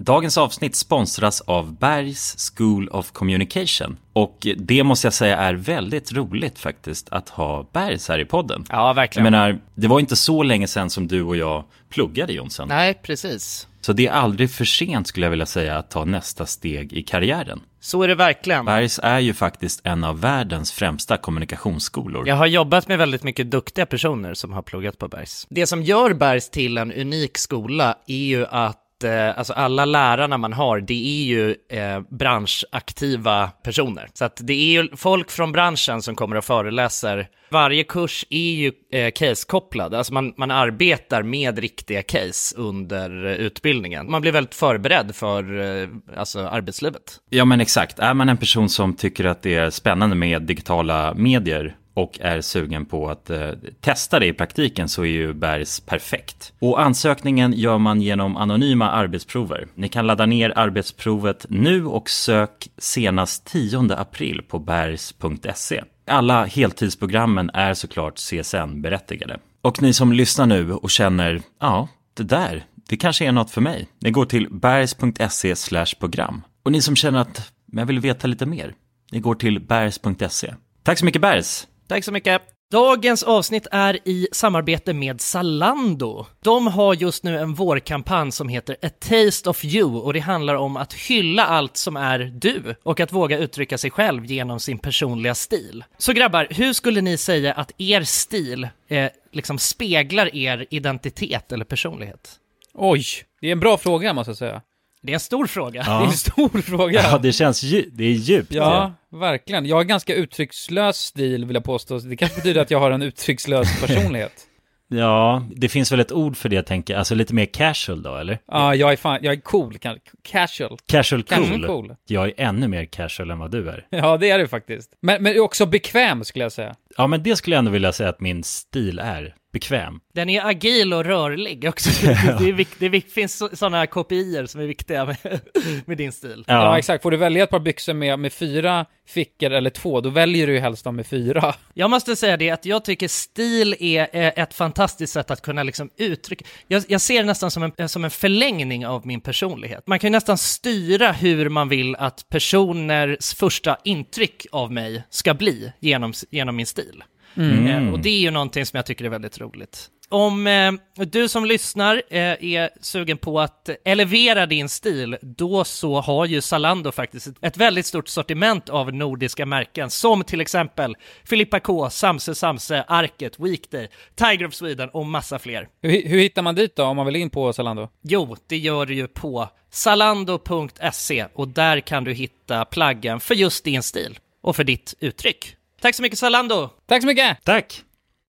Dagens avsnitt sponsras av Bergs School of Communication. Och det måste jag säga är väldigt roligt faktiskt att ha Bergs här i podden. Ja, verkligen. Jag menar, det var inte så länge sedan som du och jag pluggade Jonsson. Nej, precis. Så det är aldrig för sent skulle jag vilja säga att ta nästa steg i karriären. Så är det verkligen. Bergs är ju faktiskt en av världens främsta kommunikationsskolor. Jag har jobbat med väldigt mycket duktiga personer som har pluggat på Bergs. Det som gör Bergs till en unik skola är ju att eh, alltså alla lärarna man har, det är ju eh, branschaktiva personer. Så att det är ju folk från branschen som kommer och föreläser. Varje kurs är ju eh, case-kopplad, alltså man, man arbetar med riktiga case under eh, utbildningen. Man blir väldigt förberedd för eh, alltså arbetslivet. Ja men exakt, är man en person som tycker att det är spännande med digitala medier och är sugen på att eh, testa det i praktiken så är ju Bergs perfekt. Och ansökningen gör man genom anonyma arbetsprover. Ni kan ladda ner arbetsprovet nu och sök senast 10 april på bergs.se. Alla heltidsprogrammen är såklart CSN-berättigade. Och ni som lyssnar nu och känner, ja, det där, det kanske är något för mig. Ni går till bergs.se program. Och ni som känner att jag vill veta lite mer, ni går till bergs.se. Tack så mycket Bergs! Tack så mycket. Dagens avsnitt är i samarbete med Zalando. De har just nu en vårkampanj som heter A Taste of You och det handlar om att hylla allt som är du och att våga uttrycka sig själv genom sin personliga stil. Så grabbar, hur skulle ni säga att er stil eh, liksom speglar er identitet eller personlighet? Oj, det är en bra fråga måste jag säga. Det är en stor fråga. Det är en stor fråga. Ja, det känns dju- det är djupt. Ja, verkligen. Jag har ganska uttryckslös stil vill jag påstå. Det kanske betyder att jag har en uttryckslös personlighet. Ja, det finns väl ett ord för det tänker jag. Alltså lite mer casual då, eller? Ja, jag är fan, jag är cool, casual. Casual cool. Casual cool. Jag är ännu mer casual än vad du är. Ja, det är det faktiskt. Men, men också bekväm skulle jag säga. Ja, men det skulle jag ändå vilja säga att min stil är. Bekväm. Den är agil och rörlig också. Det, är vik- det är vik- finns sådana kopior som är viktiga med, med din stil. Ja. exakt. Får du välja ett par byxor med, med fyra fickor eller två, då väljer du ju helst de med fyra. Jag måste säga det att jag tycker stil är ett fantastiskt sätt att kunna liksom uttrycka. Jag, jag ser det nästan som en, som en förlängning av min personlighet. Man kan ju nästan styra hur man vill att personers första intryck av mig ska bli genom, genom min stil. Eh, och det är ju någonting som jag tycker är väldigt roligt. Om eh, du som lyssnar eh, är sugen på att elevera din stil, då så har ju Zalando faktiskt ett, ett väldigt stort sortiment av nordiska märken, som till exempel Filippa K, Samse Samse, Arket, Weekday, Tiger of Sweden och massa fler. Hur, hur hittar man dit då, om man vill in på Zalando? Jo, det gör du ju på zalando.se och där kan du hitta plaggen för just din stil och för ditt uttryck. Tack så mycket Zalando! Tack så mycket! Tack!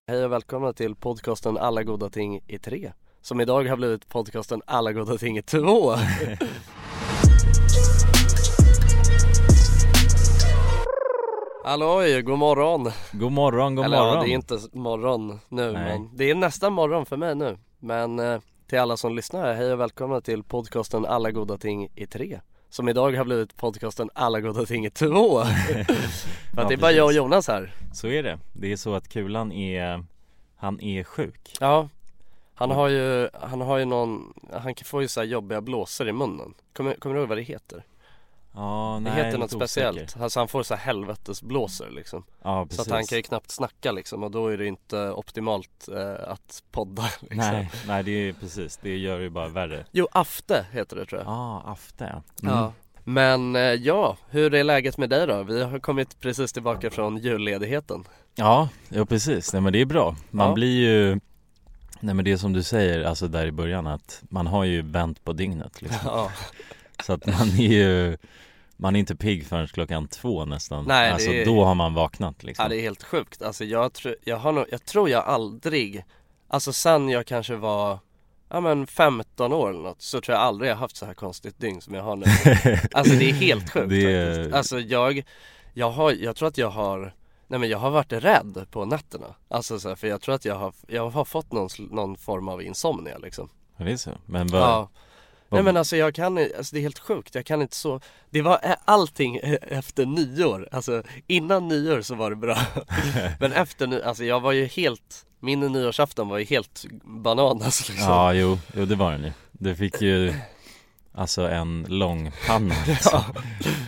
Hej och välkomna till podcasten Alla goda ting i tre Som idag har blivit podcasten Alla goda ting i två Halloj, god morgon! God morgon, god Eller morgon. ja, det är inte morgon nu Nej. men det är nästan morgon för mig nu Men eh, till alla som lyssnar, hej och välkomna till podcasten Alla goda ting i tre Som idag har blivit podcasten Alla goda ting i två För att det är bara jag och Jonas här Så är det. Det är så att Kulan är, han är sjuk. Ja Han har ju, han har ju någon, han kan få ju så jobbiga blåsor i munnen Kommer, kommer du ihåg vad det heter? Ja, Det nej, heter lite något osäker. speciellt, alltså han får så här helvetesblåsor liksom Ja, Så precis. att han kan ju knappt snacka liksom och då är det inte optimalt eh, att podda liksom. Nej, nej det är precis, det gör ju bara värre. Jo, afte heter det tror jag Ja, ah, afte. Mm. Ja Men eh, ja, hur är läget med dig då? Vi har kommit precis tillbaka från julledigheten Ja, ja precis. Nej men det är bra. Man Ja. blir ju Nej men det är som du säger, alltså där i början att man har ju vänt på dygnet liksom. Ja, Så att man är ju Man är inte pigg förrän klockan två nästan. Nej, Alltså är- då har man vaknat liksom. Ja det är helt sjukt. Alltså jag, tror jag, har nog, jag tror jag aldrig, alltså sen jag kanske var Ja men 15 år eller något så tror jag aldrig jag haft så här konstigt dygn som jag har nu. Alltså det är helt sjukt Det är- Alltså jag, jag har, jag tror att jag har Nej men jag har varit rädd på nätterna. Alltså så här, för jag tror att jag har, jag har fått någon, någon form av insomnia liksom. Ja, det är så, men vad- Nej men alltså jag kan alltså det är helt sjukt, jag kan inte så Det var ä- allting e- efter nyår, alltså innan nyår så var det bra. Men efter nyår, alltså jag var ju helt Min nyårsafton var ju helt bananas liksom. Ja jo, jo det var den ju. Du fick ju Alltså en lång panna liksom.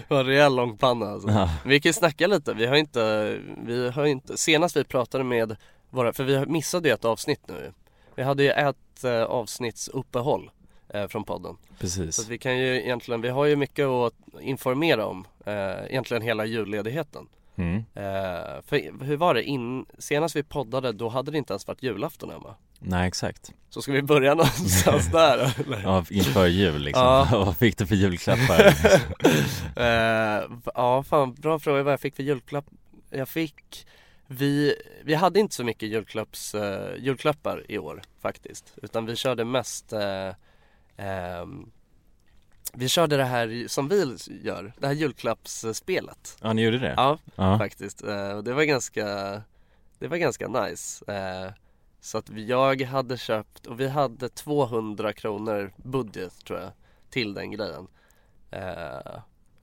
Ja, en rejäl lång panna alltså. Ja. Vi kan ju snacka lite, vi har inte, vi har inte, senast vi pratade med våra, för vi missade ju ett avsnitt nu. Vi hade ju ett eh, avsnittsuppehåll eh, från podden Så Precis att vi kan ju egentligen, vi har ju mycket att informera om eh, Egentligen hela julledigheten mm. eh, För hur var det, in, senast vi poddade då hade det inte ens varit julafton va? Nej exakt Så ska vi börja någonstans där eller? Ja, inför jul liksom Ja. Vad fick du för julklappar? Eh, ja, fan bra fråga vad jag fick för julklapp. Jag fick vi, vi hade inte så mycket julklapps, eh, julklappar i år faktiskt. Utan vi körde mest eh, ehm, Vi körde det här som vi gör, det här julklappsspelet. Ja ni gjorde det? Ja, ja. faktiskt. Och det var ganska Det var ganska nice. Eh, så att jag hade köpt och vi hade 200 kronor budget tror jag till den grejen. Eh,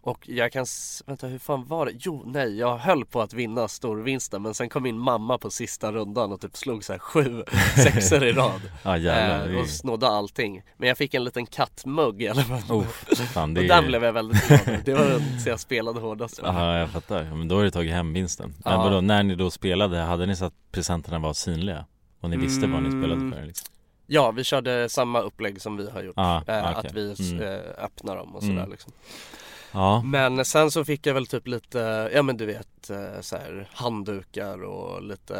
och jag kan, vänta hur fan var det? Jo nej, jag höll på att vinna storvinsten men sen kom min mamma på sista rundan och typ slog så här sju sexor i rad. Ja jävlar, eh, och snodde allting. Men jag fick en liten kattmugg i alla fall. oh, fan det och den blev jag väldigt glad. Det var den jag spelade hårdast. Ja jag fattar, men då har du tagit hem vinsten Men Ja. vadå, när ni då spelade, hade ni så att presenterna var synliga? Och ni visste vad ni spelade Mm. för liksom? Ja, vi körde samma upplägg som vi har gjort. Ah, eh. Att vi Mm. eh, öppnar dem och sådär Mm. liksom. Ja, Men sen så fick jag väl typ lite, ja men du vet eh, så här handdukar och lite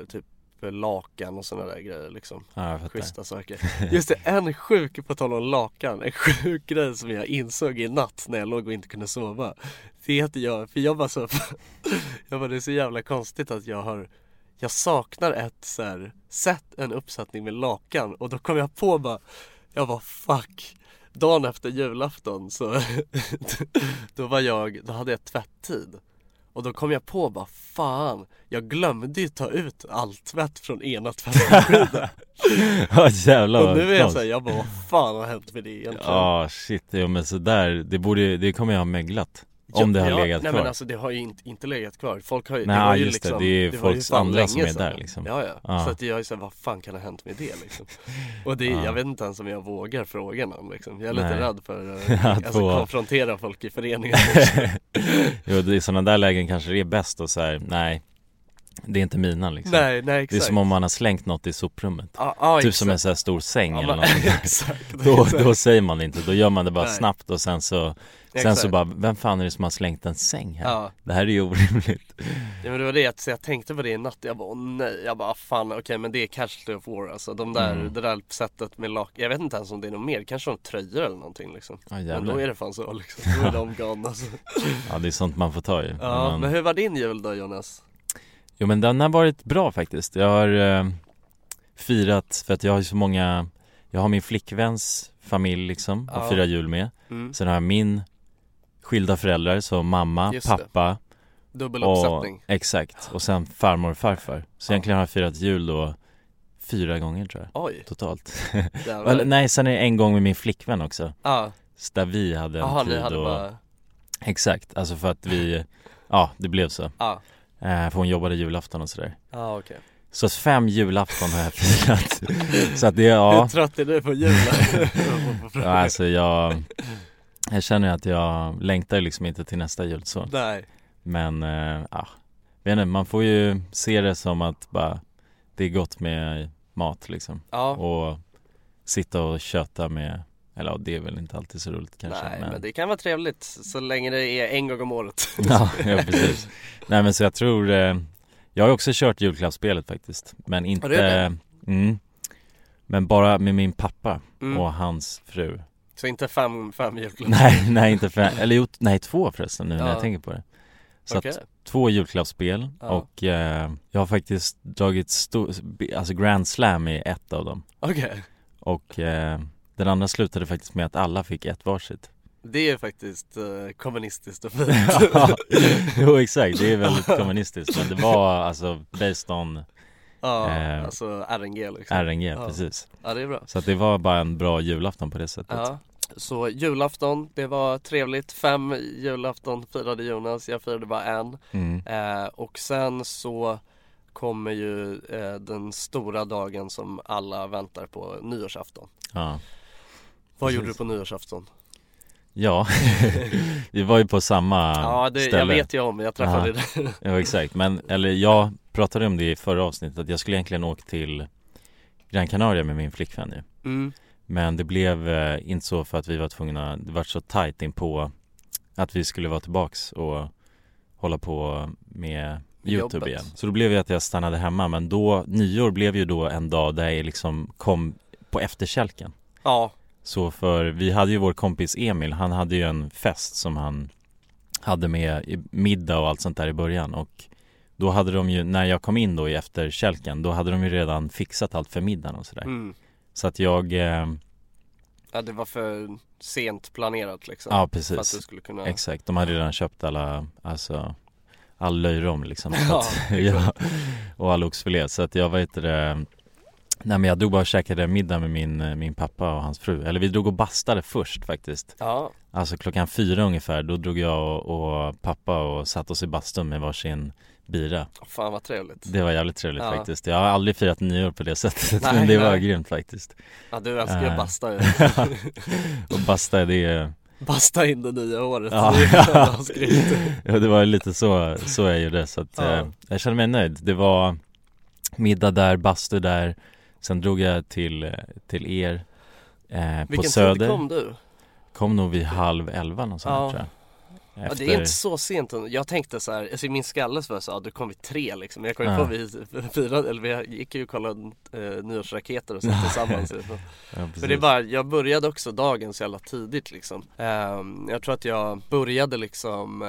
eh, typ lakan och sådana där grejer liksom. ja Schyssta saker. Just det, en sjuk, på tal om lakan, en sjuk grej som jag insåg i natt när jag låg och inte kunde sova. Det är jag, för jag var så, jag var det är så jävla konstigt att jag har jag saknar ett så här, sätt, en uppsättning med lakan och då kom jag på bara Jag var fuck Dagen efter julafton så Då var jag, då hade jag tvätttid. Och då kom jag på bara fan Jag glömde ju ta ut all tvätt från ena tvättmaskinen. Ja jävlar Och nu är jag såhär, jag bara vad fan har hänt med det egentligen? Ja shit, ja men sådär, det borde, det kommer jag ha möglat Om det har ja, legat nej kvar men alltså det har ju inte, inte legat kvar Folk har ju, Nej, det var ju just det. liksom Det är var ju folks andra som är sedan. där, liksom. Ja ja, Ja. så att jag är såhär, vad fan kan ha hänt med det liksom? Och det, Ja. jag vet inte ens om jag vågar fråga någon liksom Jag är lite Nej. rädd för eh, Att alltså, konfrontera folk i föreningen Jo det är sådana där lägen kanske det är bäst att säga nej Det är inte mina liksom Nej, nej exakt Det är som om man har slängt något i soprummet ja, ja, Typ exakt. som en sån här stor säng ja, eller något exakt, då, exakt. då säger man det inte, då gör man det bara Nej. snabbt och sen så Sen Exakt. så bara, vem fan är det som har slängt en säng här? Ja. Det här är ju orimligt Ja men det var det, så jag tänkte på det i natt, jag bara åh nej, jag bara fan okej men det är Casualty of War alltså de där, Mm. det där sättet med lak, jag vet inte ens om det är något mer, kanske de tröjor eller någonting liksom Ja Men då är det fan så liksom, då är de gone alltså Ja det är sånt man får ta i Ja, man... men hur var din jul då Jonas? Jo men den har varit bra faktiskt Jag har eh, firat, för att jag har så många Jag har min flickväns familj liksom, Ja. att fira jul med Mm. Sen har jag min skilda föräldrar, så mamma, Just det. pappa Dubbel och, uppsättning. Exakt, och sen farmor och farfar. Så Ja. egentligen har jag firat jul då Fyra gånger tror jag, Oj, totalt. Eller, Nej, sen är det en gång med min flickvän också. Ja, Så där vi hade en jaha tid hade och, bara, Exakt, alltså för att vi Ja, det blev så. Ja, eh, För hon jobbade julafton och sådär. Ja okej. Så att fem julafton har jag firat. Så att det, ja. Hur trött är du på julen? Ja, alltså jag Jag känner att jag längtar liksom inte till nästa jul så. Nej, Men, eh, ja. Vet inte, man får ju se det som att bara Det är gott med mat liksom. Ja. Och sitta och köta med Eller ja, det är väl inte alltid så roligt kanske Nej men det kan vara trevligt så länge det är en gång om året. Ja, ja, precis. Nej men så jag tror eh, Jag har också kört julklappsspelet faktiskt Men inte Har du det? mm, Men bara med min pappa Mm. och hans fru Så inte fem, fem julklappar? Nej, nej inte fem, eller jo, nej två förresten nu när Ja. jag tänker på det. Så Okej. att två julklappsspel Ja. och eh, jag har faktiskt dragit stor, alltså Grand Slam i ett av dem. Okej, Och eh, den andra slutade faktiskt med att alla fick ett varsitt. Det är faktiskt eh, kommunistiskt och fint. Ja, Jo exakt, det är väldigt kommunistiskt men det var alltså based on Ja, Eh, alltså RNG liksom. RNG, Ja. precis. Ja det är bra. Så att det var bara en bra julafton på det sättet. Ja, så julafton, det var trevligt. Fem julafton firade Jonas, jag firade bara en. mm. Eh, och sen så kommer ju eh, den stora dagen som alla väntar på, nyårsafton. ja. Vad Precis. gjorde du på nyårsafton? Ja, vi var ju på samma ja, det, ställe jag vet ju om, jag träffade dig. Ja exakt, men eller jag pratade om det i förra avsnittet att jag skulle egentligen åka till Gran Canaria med min flickvän ju Mm. Men det blev eh, inte så för att vi var tvungna, det var så tajt in på att vi skulle vara tillbaks och hålla på med Youtube Jobbet. igen. Så då blev det att jag stannade hemma men då, nyår blev ju då en dag där jag liksom kom på efterkälken. Ja, Så för vi hade ju vår kompis Emil, han hade ju en fest som han hade med i middag och allt sånt där i början. Och då hade de ju, när jag kom in då i efterkälken, då hade de ju redan fixat allt för middagen och sådär. Mm. Så att jag, eh, ja, det var för sent planerat liksom. ja För att precis, du skulle kunna exakt, de hade redan köpt alla, alltså all löjrom liksom. Ja, att, ja, och all oxfilé. Så att jag vet det Nej men jag drog bara och käkade middag med min, min pappa och hans fru, eller vi drog och bastade först faktiskt. Ja, Alltså klockan fyra ungefär, då drog jag och, och pappa och satt oss i bastun med varsin bira fan vad trevligt. Det var jävligt trevligt Ja. faktiskt Jag har aldrig firat nyår på det sättet Nej, men det var nej. grymt faktiskt Ja, du älskar ju att basta ju. Och basta det är, Basta in det nya året. Ja. Ja, det var lite så, så jag gjorde så att Ja. eh, jag kände mig nöjd Det var middag där, bastu där Sen drog jag till, till er eh, på Vilken Söder tid kom du? Kom nog vid halv elva någonstans Ja. tror jag Ja, det är inte så sent. Jag tänkte så här, alltså i min skalle så var jag så, ja, du kom vid tre liksom. Jag kom ju Ja. på vid fyra, eller vi gick ju och kollade eh, nyårsraketer och sånt tillsammans. Ja, Men det är bara, jag började också dagen så jävla tidigt liksom. Ehm, jag tror att jag började liksom,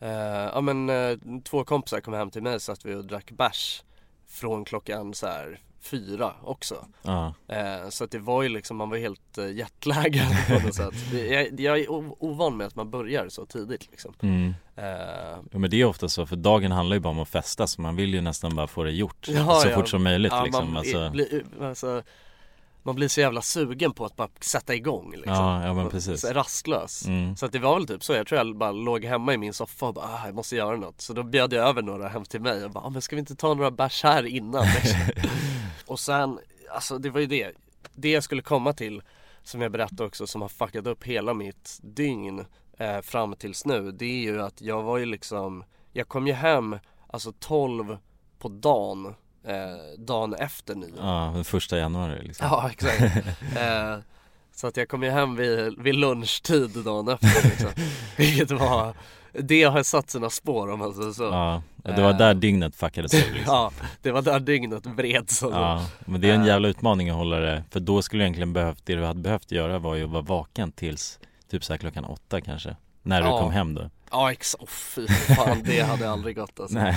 eh, ja men eh, två kompisar kom hem till mig så att vi och drack bärs från klockan så här fyra också. Ja, Eh, så att det var ju liksom, man var helt uh, jetlaggad på något sätt. Det, jag, jag är ovan med att man börjar så tidigt liksom. mm. Eh, Ja men det är ofta så, för dagen handlar ju bara om att festa så man vill ju nästan bara få det gjort Ja, så ja. fort som möjligt liksom man, alltså, blir, alltså, man blir så jävla sugen på att bara sätta igång liksom. Ja, ja men precis Så rastlös. mm. Så att det var väl typ så, jag tror jag bara låg hemma i min soffa och bara ah, jag måste göra något Så då bjöd jag över några hem till mig och bara ah, men ska vi inte ta några bärs här innan liksom? Och sen, alltså det var ju det Det jag skulle komma till Som jag berättade också som har fuckat upp hela mitt dygn eh, Fram tills nu Det är ju att jag var ju liksom Jag kom ju hem alltså 12 på dagen eh, Dagen efter nyår Ja, den första januari liksom. Ja exakt. Eh, Så att jag kom ju hem vid, vid lunchtid dagen efter liksom. Vilket var Det har satt sina spår om man säger så Ja, det var Eh. där dygnet fuckades upp liksom. Ja, det var där dygnet vreds och Ja, men det är en Eh. jävla utmaning att hålla det För då skulle du egentligen behövt, det du hade behövt göra var ju att vara vaken tills typ så här klockan åtta kanske När du Ja. kom hem då Ja exakt, oh, fy fan det hade aldrig gått alltså. Nej.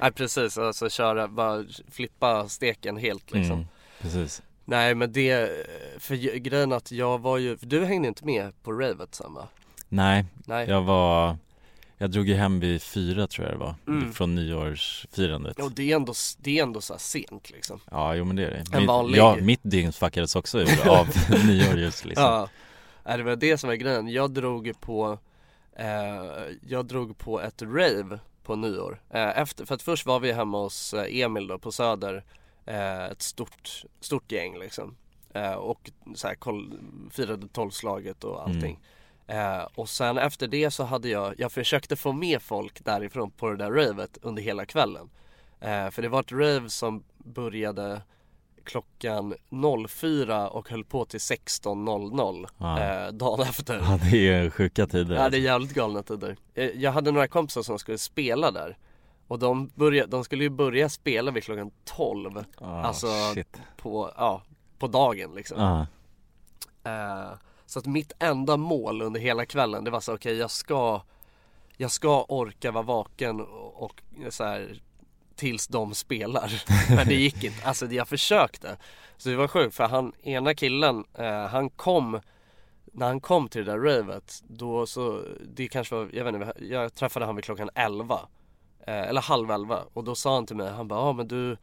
Nej, precis, alltså köra, bara flippa steken helt liksom mm, precis Nej men det, för grejen att jag var ju, för du hängde inte med på ravet sen va? Nej, Nej, jag var Jag drog ju hem vid fyra tror jag det var Mm. Från nyårsfirandet. Och det är ändå, det är ändå så sent liksom. Ja, jo men det är det. En vanlig- Ja, mitt dygn fuckades också ur av nyår just liksom. Ja, Nej, det var det som var grejen. Jag drog på eh, Jag drog på ett rave på nyår. Eh, efter, För att först var vi hemma hos eh, Emil då på Söder eh, Ett stort, stort gäng liksom. Eh, Och så här, koll, firade tolvslaget och allting eh, Och sen efter det så hade jag Jag försökte få med folk därifrån på det där ravet under hela kvällen. Eh, För det var ett rave som började klockan 04 och höll på till 16.00 Ja. eh, dagen efter. Ja, det är sjuka tider Ja det är jävligt galna tider. Eh, Jag hade några kompisar som skulle spela där. Och de, började, de skulle ju börja spela vid klockan 12 Ah, Alltså shit. på, ja, på dagen liksom. Ja, Eh, Så att mitt enda mål under hela kvällen det var så okej jag ska Jag ska orka vara vaken och, och så här Tills de spelar. Men det gick inte, alltså jag försökte. Så det var sjukt för han, ena killen, eh, han kom När han kom till det där ravet Då så, det kanske var, jag vet inte, jag träffade han vid klockan 11 eh, Eller halv 11 och då sa han till mig, han bara ja men du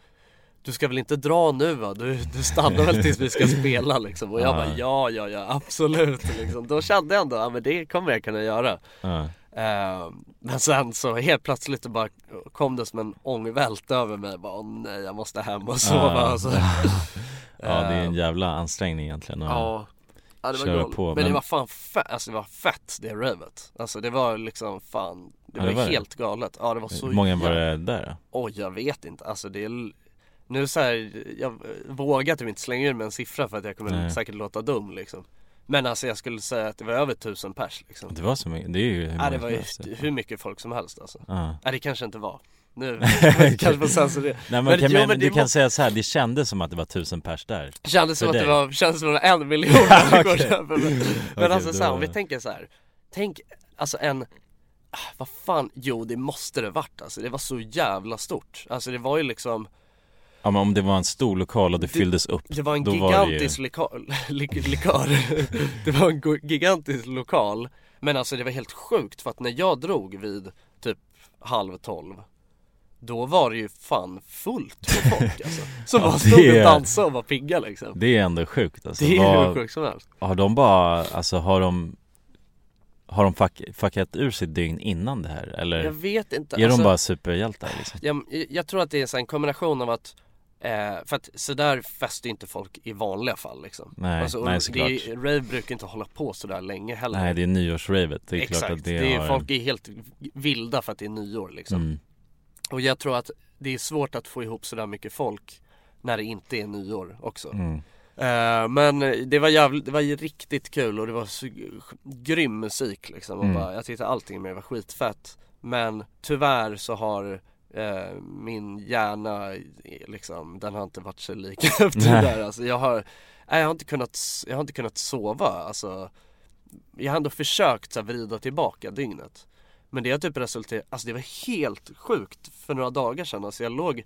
du ska väl inte dra nu va? Du, du stannar väl tills vi ska spela liksom Och jag bara ja, ja, ja absolut liksom. Då kände jag ändå, ja men det kommer jag kunna göra ja, Eh, Men sen så helt plötsligt bara kom det som en ångvält över mig bara, Åh nej jag måste hem och sova Ja. alltså. ja det är en jävla ansträngning egentligen Ja Ja det var Köra på, men, men- det var fan fett, alltså det var fett det ravet Alltså det var liksom fan Det Ja, det var det. helt galet, ja det var så Hur många var det där då? Oj jag vet inte, alltså det är Nu så här, jag vågar typ inte slänga ur mig en siffra för att jag kommer Nej. säkert låta dum liksom Men alltså jag skulle säga att det var över tusen pers liksom Det var så mycket, det är ju hur Ja det var ju typ. hur mycket folk som helst alltså Ja. Nej det kanske inte var Nu kanske får censurera Nej men, Men kan, jo, men, men det du kan må- säga så här, det kändes som att det var tusen pers där Kändes som För att det dig. var, kändes som att det var en miljon där. Men, men Okej, alltså så här, om vi tänker så här. Tänk, alltså en ah, vad fan, jo det måste det varit alltså. Det var så jävla stort. Alltså det var ju liksom Ja men om det var en stor lokal och det, Det- fylldes upp Det var en var gigantisk likar, lik, likar. Det var en gigantisk lokal Men alltså det var helt sjukt för att när jag drog vid typ halv tolv Då var det ju fan fullt med folk alltså Som Ja, bara stod det- och dansade och var pigga liksom Det är ändå sjukt alltså Det är Vad- hur sjukt som helst Har de bara, alltså har de Har de fuck, fuckat ur sitt dygn innan det här eller? Jag vet inte är alltså, de bara superhjältar liksom? jag, jag tror att det är en kombination av att eh, För att sådär festar ju inte folk i vanliga fall liksom. Nej, alltså, nej såklart. är, Rave brukar inte hålla på sådär länge heller. Nej det är nyårsravet, det är Exakt, klart att det, det är, har folk är helt vilda för att det är nyår liksom. Mm. Och jag tror att det är svårt att få ihop sådär mycket folk när det inte är nyår också. Mm. Eh, Men det var jävligt, det var ju riktigt kul och det var så grym musik liksom. Och Mm. bara, Jag tyckte allting med det var skitfett. Men tyvärr så har eh, min hjärna liksom, den har inte varit så lik efter det där. Alltså, jag har, nej, jag har inte kunnat, jag har inte kunnat sova. Alltså Jag har ändå försökt så här, vrida tillbaka dygnet. Men det har typ resulterat, alltså det var helt sjukt för några dagar sedan. Alltså jag låg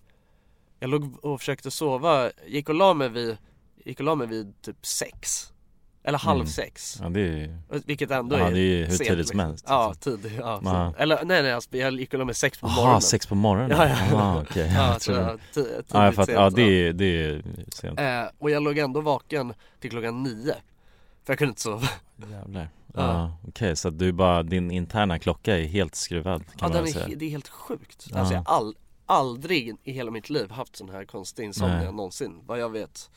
Jag låg och försökte sova, gick och la mig vid, gick och la mig vid typ sex Eller halv Mm. sex Ja det är Vilket ändå Ja, är det är hur tidigt som helst, Ja, liksom. tidigt, ja, Ja. så. Eller nej nej alltså, jag gick och la mig sex på Jaha, morgonen sex på morgonen? Ja, ja. Aha, okej Ja, Jag så tror- jag, ti- tidigt Ja jag fattar, ja det är, det är sent Eh, och jag låg ändå vaken till klockan nio För jag kunde inte sova Jävlar Ja. Ja, okej så att du bara, din interna klocka är helt skruvad kan Ja man säga he- det är helt sjukt Ja. Alltså jag har all, aldrig i hela mitt liv haft sån här konstig insomnia Nej. någonsin Vad jag vet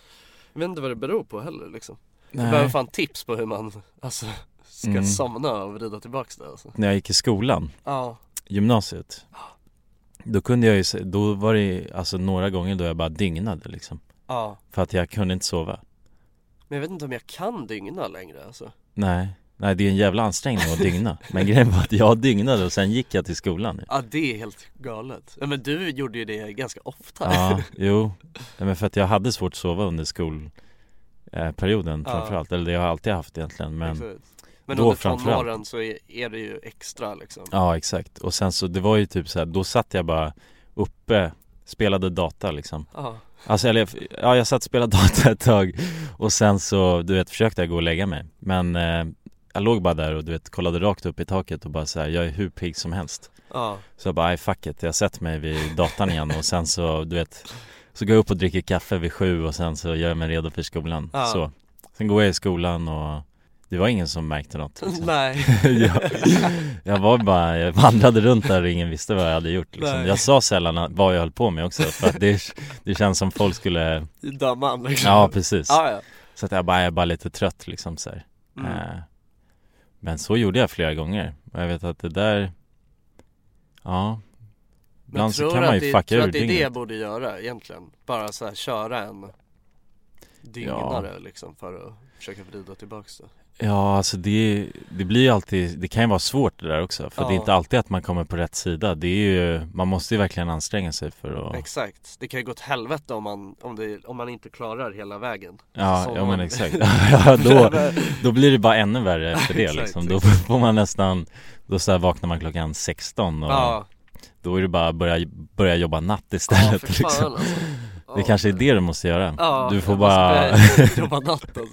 Jag vet inte vad det beror på heller liksom Nej. behöver fan tips på hur man alltså ska Mm. somna och vrida tillbaks det alltså. När jag gick i skolan, Ja, gymnasiet Då kunde jag ju, då var det alltså några gånger då jag bara dygnade liksom. Ja. För att jag kunde inte sova. Men jag vet inte om jag kan dygna längre alltså. Nej, nej det är en jävla ansträngning att dygna. Men grejen var att jag dygnade och sen gick jag till skolan. Ja det är helt galet. Men du gjorde ju det ganska ofta. Ja, jo. Nej, men för att jag hade svårt att sova under skolperioden Ja. framförallt. Eller det har jag alltid haft egentligen men Exakt. Men då under tonåren så är, det ju extra liksom. Ja exakt, och sen så det var ju typ så här, då satt jag bara uppe, spelade data liksom. Ja, Alltså eller, ja jag satt och spelade data ett tag. Och sen så, du vet, försökte jag gå och lägga mig. Men eh, jag låg bara där och du vet, kollade rakt upp i taket och bara så här, jag är hur pigg som helst. Ja, Så jag bara, aj fuck it, jag sätter mig vid datan igen. Och sen så, du vet Så går jag upp och dricker kaffe vid sju och sen så gör jag mig redo för skolan, Ja. så Sen går jag i skolan och det var ingen som märkte något liksom. nej jag, jag var bara, jag vandrade runt där och ingen visste vad jag hade gjort liksom. Jag sa sällan vad jag höll på med också för att det, det känns som folk skulle Döman liksom Ja precis Ja, ja. Så att jag bara, jag är bara lite trött liksom så. Mm. Eh, Men så gjorde jag flera gånger och jag vet att det där Ja Ibland så tror kan man ju det, fucka tror ur att det är det jag borde göra egentligen? Bara så här, köra en dygnare liksom för att försöka vrida tillbaks det? Ja, alltså det, det blir ju alltid, det kan ju vara svårt det där också För Ja. det är inte alltid att man kommer på rätt sida. Det är ju, man måste ju verkligen anstränga sig för att Exakt, det kan ju gå åt helvete om man, om, det, om man inte klarar hela vägen. Ja, Som ja man- men exakt. Ja, då, då blir det bara ännu värre efter det Exakt, liksom. Då får man nästan, då så vaknar man klockan 16 och Ja, då är det bara att börja, börja jobba natt ja istället för fan liksom. alltså. Det kanske är det du måste göra. Ja, Du får bara, jobba natt alltså, ta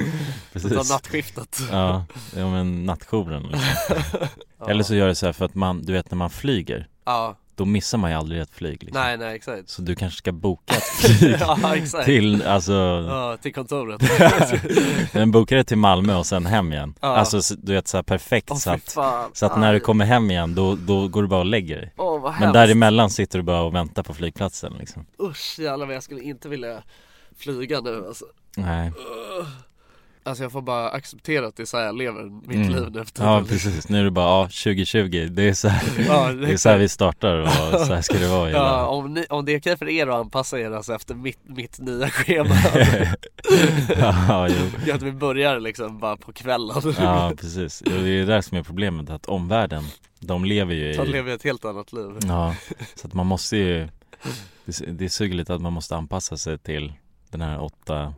precis nattskiftet. Ja, ja men nattjouren liksom. ja. Eller så gör det så här för att man, du vet när man flyger. Ja, Då missar man ju aldrig ett flyg liksom. nej nej exakt. Så du kanske ska boka ett flyg Ja exakt. till, alltså Ja, till kontoret. Men boka det till Malmö och sen hem igen. Ja. Alltså så- du vet så här perfekt Åh så att, så att när du kommer hem igen då, då går du bara och lägger dig. Åh vad Men däremellan sitter du bara och väntar på flygplatsen liksom. Usch jävlar vad jag skulle inte vilja flyga nu alltså. Nej, Alltså jag får bara acceptera att det är så här jag lever mitt Mm. liv nu efter ja precis, nu är det bara, ja 2020, det är så här, Ja, det är så här vi startar och så här ska det vara Ja, hela om, ni, om det är okej för er att anpassa er alltså efter mitt, mitt nya schema. Ja, jo. Att vi börjar liksom bara på kvällen. Ja precis, det är det där som är problemet att omvärlden, de lever ju De i lever ett helt annat liv. Ja, så att man måste ju Det, det suger lite att man måste anpassa sig till den här åtta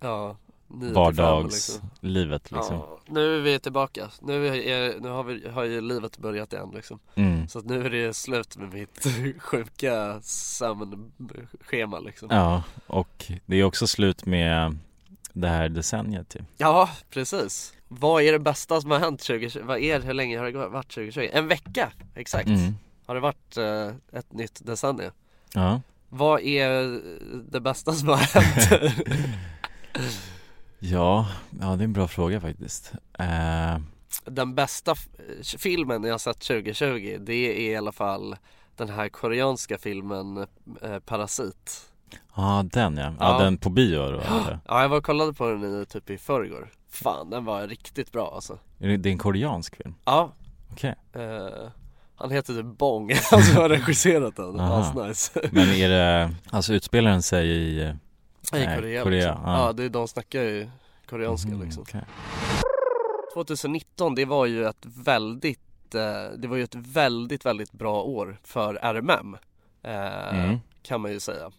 Ja, fem, liksom. vardagslivet liksom Ja, nu är vi tillbaka. Nu, är, nu har, vi, har ju livet börjat igen liksom. mm. Så att nu är det slut med mitt sjuka sömnschema liksom. Ja, och det är också slut med det här decenniet ju Ja, precis. Vad är det bästa som har hänt 2020? Vad är, hur länge har det varit 2020? En vecka, exakt. mm. Har det varit eh, ett nytt decennium? Ja, Vad är det bästa som har hänt? ja, ja det är en bra fråga faktiskt. Eh, Den bästa filmen jag har sett 2020 det är i alla fall den här koreanska filmen eh, Parasit. Ja den ja, ja, den på bio då? Ja jag var och kollade på den i typ i förrgår. Fan den var riktigt bra alltså. Det, är en koreansk film? Ja. Okej, eh, Han heter typ Bong, han som har regisserat den, asnice. Men är det, alltså utspelar den sig i I Nej, Korea, Korea, liksom. ja. ja. det är de snackar ju koreanska Mhm, liksom okej. 2019 det var ju ett väldigt eh, Det var ju ett väldigt väldigt bra år för RMM eh, Mm. Kan man ju säga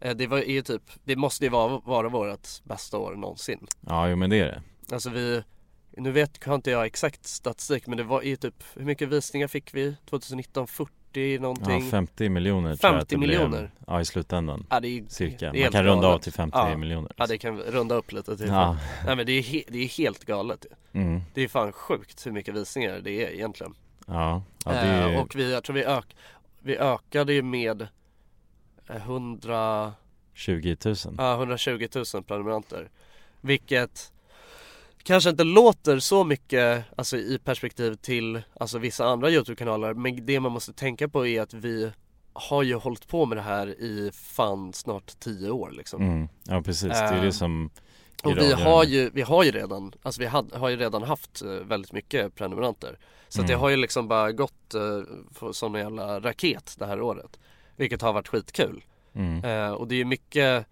eh, Det var ju typ Det måste ju vara, vara vårt bästa år någonsin Ja, jo men det är det Alltså vi Nu vet har inte jag exakt statistik men det var ju typ Hur mycket visningar fick vi 2019? 40 någonting? Ja, 50 miljoner tror jag att 50 det blev. miljoner. Ja, i slutändan Ja, det är, cirka. det är Man kan runda av galet. till 50 Ja. miljoner Ja det kan vi runda upp lite till Ja, Nej men det är, he- det är helt galet mm. Det är fan sjukt hur mycket visningar det är egentligen ja, ja det är Eh. Och vi, jag tror vi, ök, vi ökade ju med eh, 100, 20 000 ja, 120 000 prenumeranter Vilket kanske inte låter så mycket alltså, i perspektiv till alltså, vissa andra Youtube-kanaler Men det man måste tänka på är att vi har ju hållit på med det här i fan snart 10 år liksom mm. Ja precis, det är det som är Och vi har ju, vi har ju redan, alltså vi had, har ju redan haft eh, väldigt mycket prenumeranter Så att det Mm. har ju liksom bara gått eh, som en jävla raket det här året Vilket har varit skitkul mm. eh, Och det är ju mycket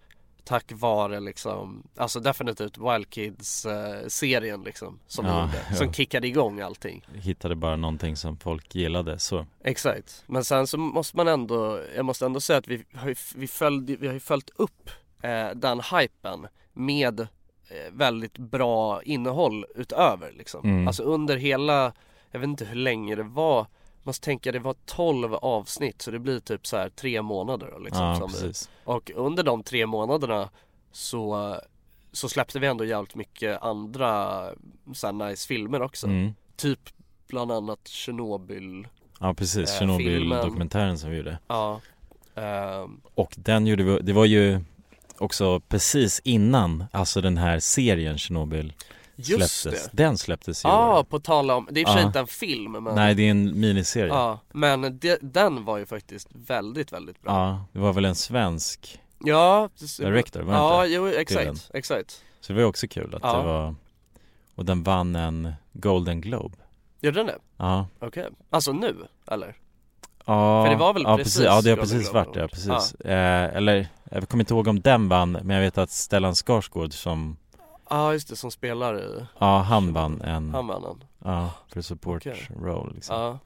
tack vare liksom, alltså definitivt Wild Kids eh, serien liksom Som Ja, gjorde, ja. som kickade igång allting Hittade bara någonting som folk gillade så Exakt, men sen så måste man ändå, jag måste ändå säga att vi har ju, vi följde, vi har ju följt upp eh, den hypen med eh, väldigt bra innehåll utöver liksom. Mm. Alltså under hela, jag vet inte hur länge det var, måste tänka det var 12 avsnitt så det blir typ så här tre månader liksom, Ja precis. Och under de tre månaderna så, så släppte vi ändå jävligt mycket andra så här nice filmer också. Mm. Typ bland annat Chernobyl Ja precis, Eh, Tjernobyl-dokumentären som vi gjorde. Ja Ehm, Och den gjorde vi, det var ju också precis innan, alltså den här serien Tjernobyl Just släpptes det Den släpptes i Ja, år. på tal om, det är i och för sig Ja. inte en film men Nej det är en miniserie Ja, men det, den var ju faktiskt väldigt, väldigt bra Ja, det var väl en svensk Ja, director, var det Ja, inte? jo exakt, exakt Så det var ju också kul att Ja. det var Och den vann en Golden Globe Gjorde den det? Ja, Okej, alltså nu, eller? Ja, För det var väl ja, precis precis, Ja det har precis varit det, Award. precis eh, Eller, jag kommer inte ihåg om den vann Men jag vet att Stellan Skarsgård som Ja just det, som spelar i, Ja han vann en han vann den Ja, för support Okej. role liksom Ja,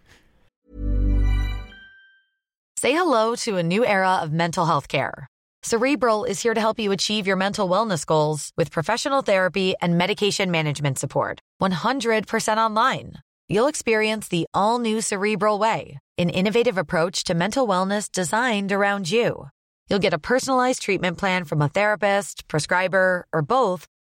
Say hello to a new era of mental health care. Cerebral is here to help you achieve your mental wellness goals with professional therapy and medication management support. 100% online. You'll experience the all new Cerebral Way, an innovative approach to mental wellness designed around you. You'll get a personalized treatment plan from a therapist, prescriber, or both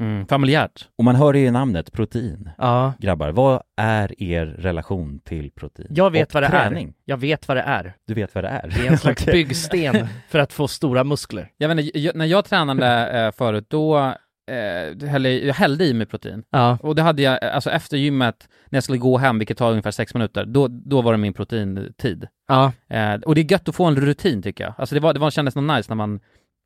Mm, familjärt. Och man hör ju i namnet protein Ja, Grabbar, vad är er relation till protein? jag vet Och vad det träning? är. Jag vet vad det är. Du vet vad det är? Det är en slags byggsten för att få stora muskler. Jag vet inte, jag, när jag tränade eh, förut, då eh, hällde, jag hällde i mig protein. Ja. Och det hade jag, alltså efter gymmet, när jag skulle gå hem, vilket tar ungefär sex minuter, då, då var det min proteintid. Ja. Eh, och det är gött att få en rutin tycker jag. Alltså det var, det var, kändes något nice när man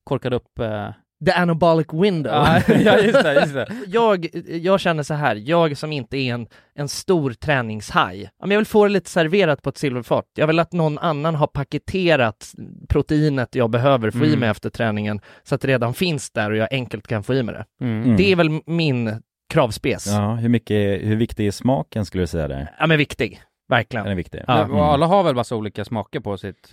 korkade upp... Eh... The anabolic window. ja, ja, just det, just det. jag, jag känner så här, jag som inte är en, en stor träningshaj, ja, men jag vill få det lite serverat på ett silverfat. Jag vill att någon annan har paketerat proteinet jag behöver få i Mm. mig efter träningen, så att det redan finns där och jag enkelt kan få i mig det. Mm. Mm. Det är väl min kravspes. Ja, Ja, hur mycket, hur viktig är smaken skulle du säga där? men viktig. Verkligen. Den är viktig? Ja. Och alla har väl massa olika smaker på sitt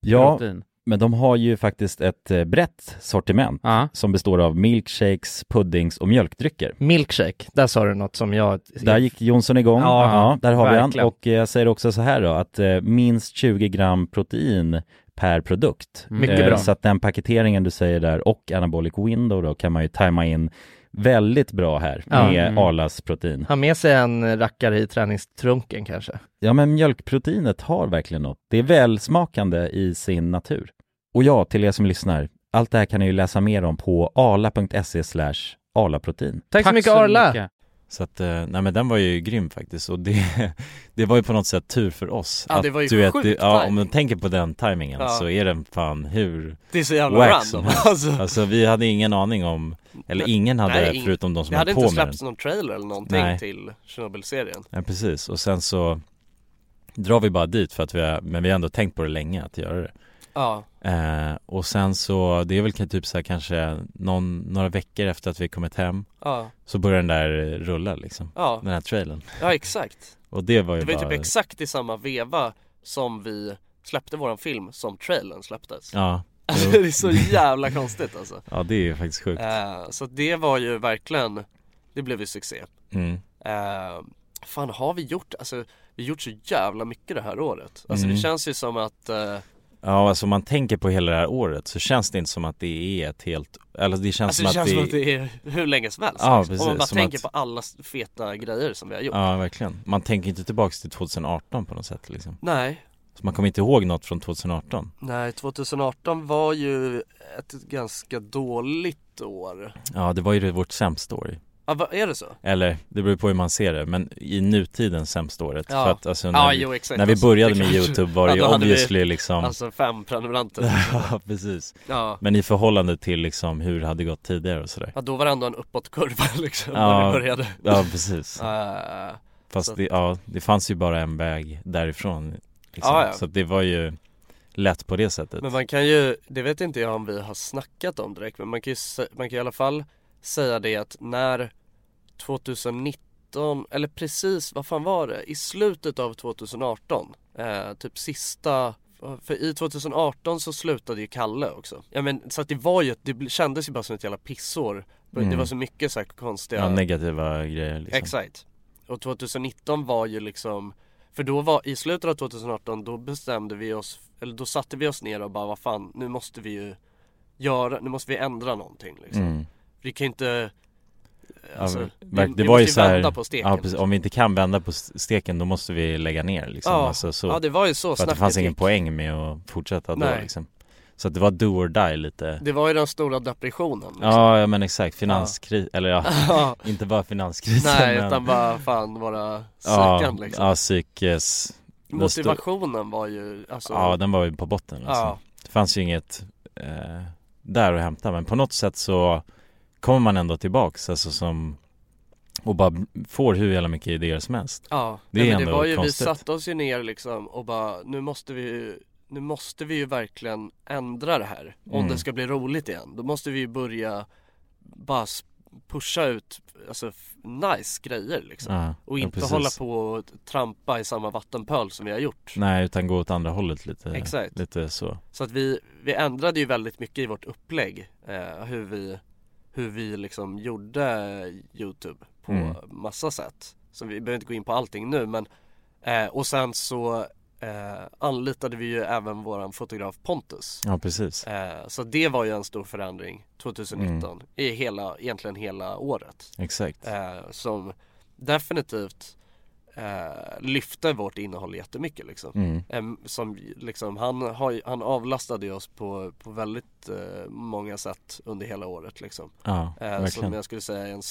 Ja, protein? Men de har ju faktiskt ett eh, brett sortiment Ja. som består av milkshakes, puddings och mjölkdrycker. Milkshake, där sa du något som jag... Där gick Jonsson igång, Ja, ja, där har vi han. verkligen. Och eh, jag säger också så här då, att eh, minst 20 gram protein per produkt. Mycket bra. Så att den paketeringen du säger där och anabolic window då kan man ju tajma in väldigt bra här Ja. med Mm. Arlas protein. Ha med sig en rackare i träningstrunken kanske. Ja men mjölkproteinet har verkligen något. Det är välsmakande i sin natur. Och ja, till er som lyssnar, allt det här kan ni ju läsa mer om på arla.se slash arlaprotein. Tack, så mycket Arla! Så att, eh, nej men den var ju grym faktiskt och det, det var ju på något sätt tur för oss. Ja, det var ju du vet, sjukt det, Ja, om man tänker på den timingen Ja. så är den fan hur Det är så jävla som random helst. alltså. Alltså vi hade ingen aning om, eller ingen hade Nej, ing- förutom de som Det hade höll inte på med den. släppts någon trailer eller någonting Nej. till Chernobyl-serien Ja precis, och sen så drar vi bara dit för att vi har, men vi har ändå tänkt på det länge att göra det. Ja, Eh, och sen så, det är väl typ så här kanske någon, några veckor efter att vi kommit hem ja, Så börjar den där rulla liksom, ja, den här trailern. Ja exakt. Och det var ju Det var ju bara typ exakt i samma veva som vi släppte våran film som trailern släpptes. Ja, Alltså det är så jävla konstigt alltså. Ja det är ju faktiskt sjukt. Eh, Så det var ju verkligen, det blev ju succé. Mm. uh, Fan har vi gjort, alltså vi har gjort så jävla mycket det här året. Alltså Mm. det känns ju som att eh, Ja alltså om man tänker på hela det här året så känns det inte som att det är ett helt, eller det känns Alltså som det att känns det, som att det är hur länge som helst. Ja, liksom. Om man bara precis, som tänker att- på alla feta grejer som vi har gjort. Ja verkligen, man tänker inte tillbaks till 2018 på något sätt liksom. Nej, Så man kommer inte ihåg något från 2018 nej 2018 var ju ett ganska dåligt år. Ja det var ju vårt sämsta år Ja, vad, är det så? Eller, det beror på hur man ser det, men i nutiden sämsta året. Ja. För att alltså när, Ja, vi, jo, exakt. när vi Alltså, började med YouTube var det ju hade vi- obviously liksom Alltså fem prenumeranter. Ja, precis. Ja, Men i förhållande till liksom hur det hade gått tidigare och sådär. Ja då var det ändå en uppåtkurva liksom när vi började. Ja, precis. Eh, Fast så- det, ja, det fanns ju bara en väg därifrån liksom. Så det var ju lätt på det sättet. Men man kan ju, det vet inte jag om vi har snackat om direkt men man kan ju, man kan i alla fall säga det att när 2019, eller precis, vad fan var det? I slutet av 2018, eh, typ sista för i 2018 så slutade ju Kalle också. Ja men så att det var ju, det kändes ju bara som ett jävla pissår. Det Mm. var så mycket så här konstiga Ja, negativa grejer liksom Exakt. Och 2019 var ju liksom För då var, i slutet av 2018 då bestämde vi oss Eller då satte vi oss ner och bara vad fan nu måste vi ju Göra, nu måste vi ändra någonting liksom mm. Vi kan inte Alltså, ja, vi, verk- vi måste ju vända på steken ja, precis. Om vi inte kan vända på steken då måste vi lägga ner liksom ja, alltså, så. ja det var ju så För att det fanns ingen poäng med att fortsätta då Nej. liksom Så att det var do or die lite Det var ju den stora depressionen liksom. Ja, ja men exakt, finanskris, eller ja, Ja. inte bara finanskrisen Nej men... utan bara fan vara ja, psykan liksom Ja, psykes Motivationen var ju alltså Ja, den var ju på botten liksom. Ja. Det fanns ju inget eh, där att hämta men på något sätt så kommer man ändå tillbaks alltså som och bara får hur jävla mycket idéer som helst. Ja, Det nej, är men det var ju, konstigt. vi satte oss ju ner liksom och bara nu måste vi ju nu måste vi ju verkligen ändra det här om Mm. det ska bli roligt igen. Då måste vi ju börja bara pusha ut alltså nice grejer liksom. Ja, och ja, inte precis. hålla på och trampa i samma vattenpöl som vi har gjort. Nej, utan gå åt andra hållet lite. Exakt. Lite så. Så att vi, vi ändrade ju väldigt mycket i vårt upplägg eh, hur vi hur vi liksom gjorde Youtube på Mm. massa sätt. Så vi behöver inte gå in på allting nu men eh, och sen så eh, anlitade vi ju även våran fotograf Pontus. Ja, precis. Eh, så det var ju en stor förändring 2019 Mm. i hela, egentligen hela året. Exakt. Eh, som definitivt eh, lyfte vårt innehåll jättemycket liksom. Mm. Som liksom, han, har, han avlastade oss på, på väldigt eh, många sätt under hela året liksom. Ja, Eh, som jag skulle säga en,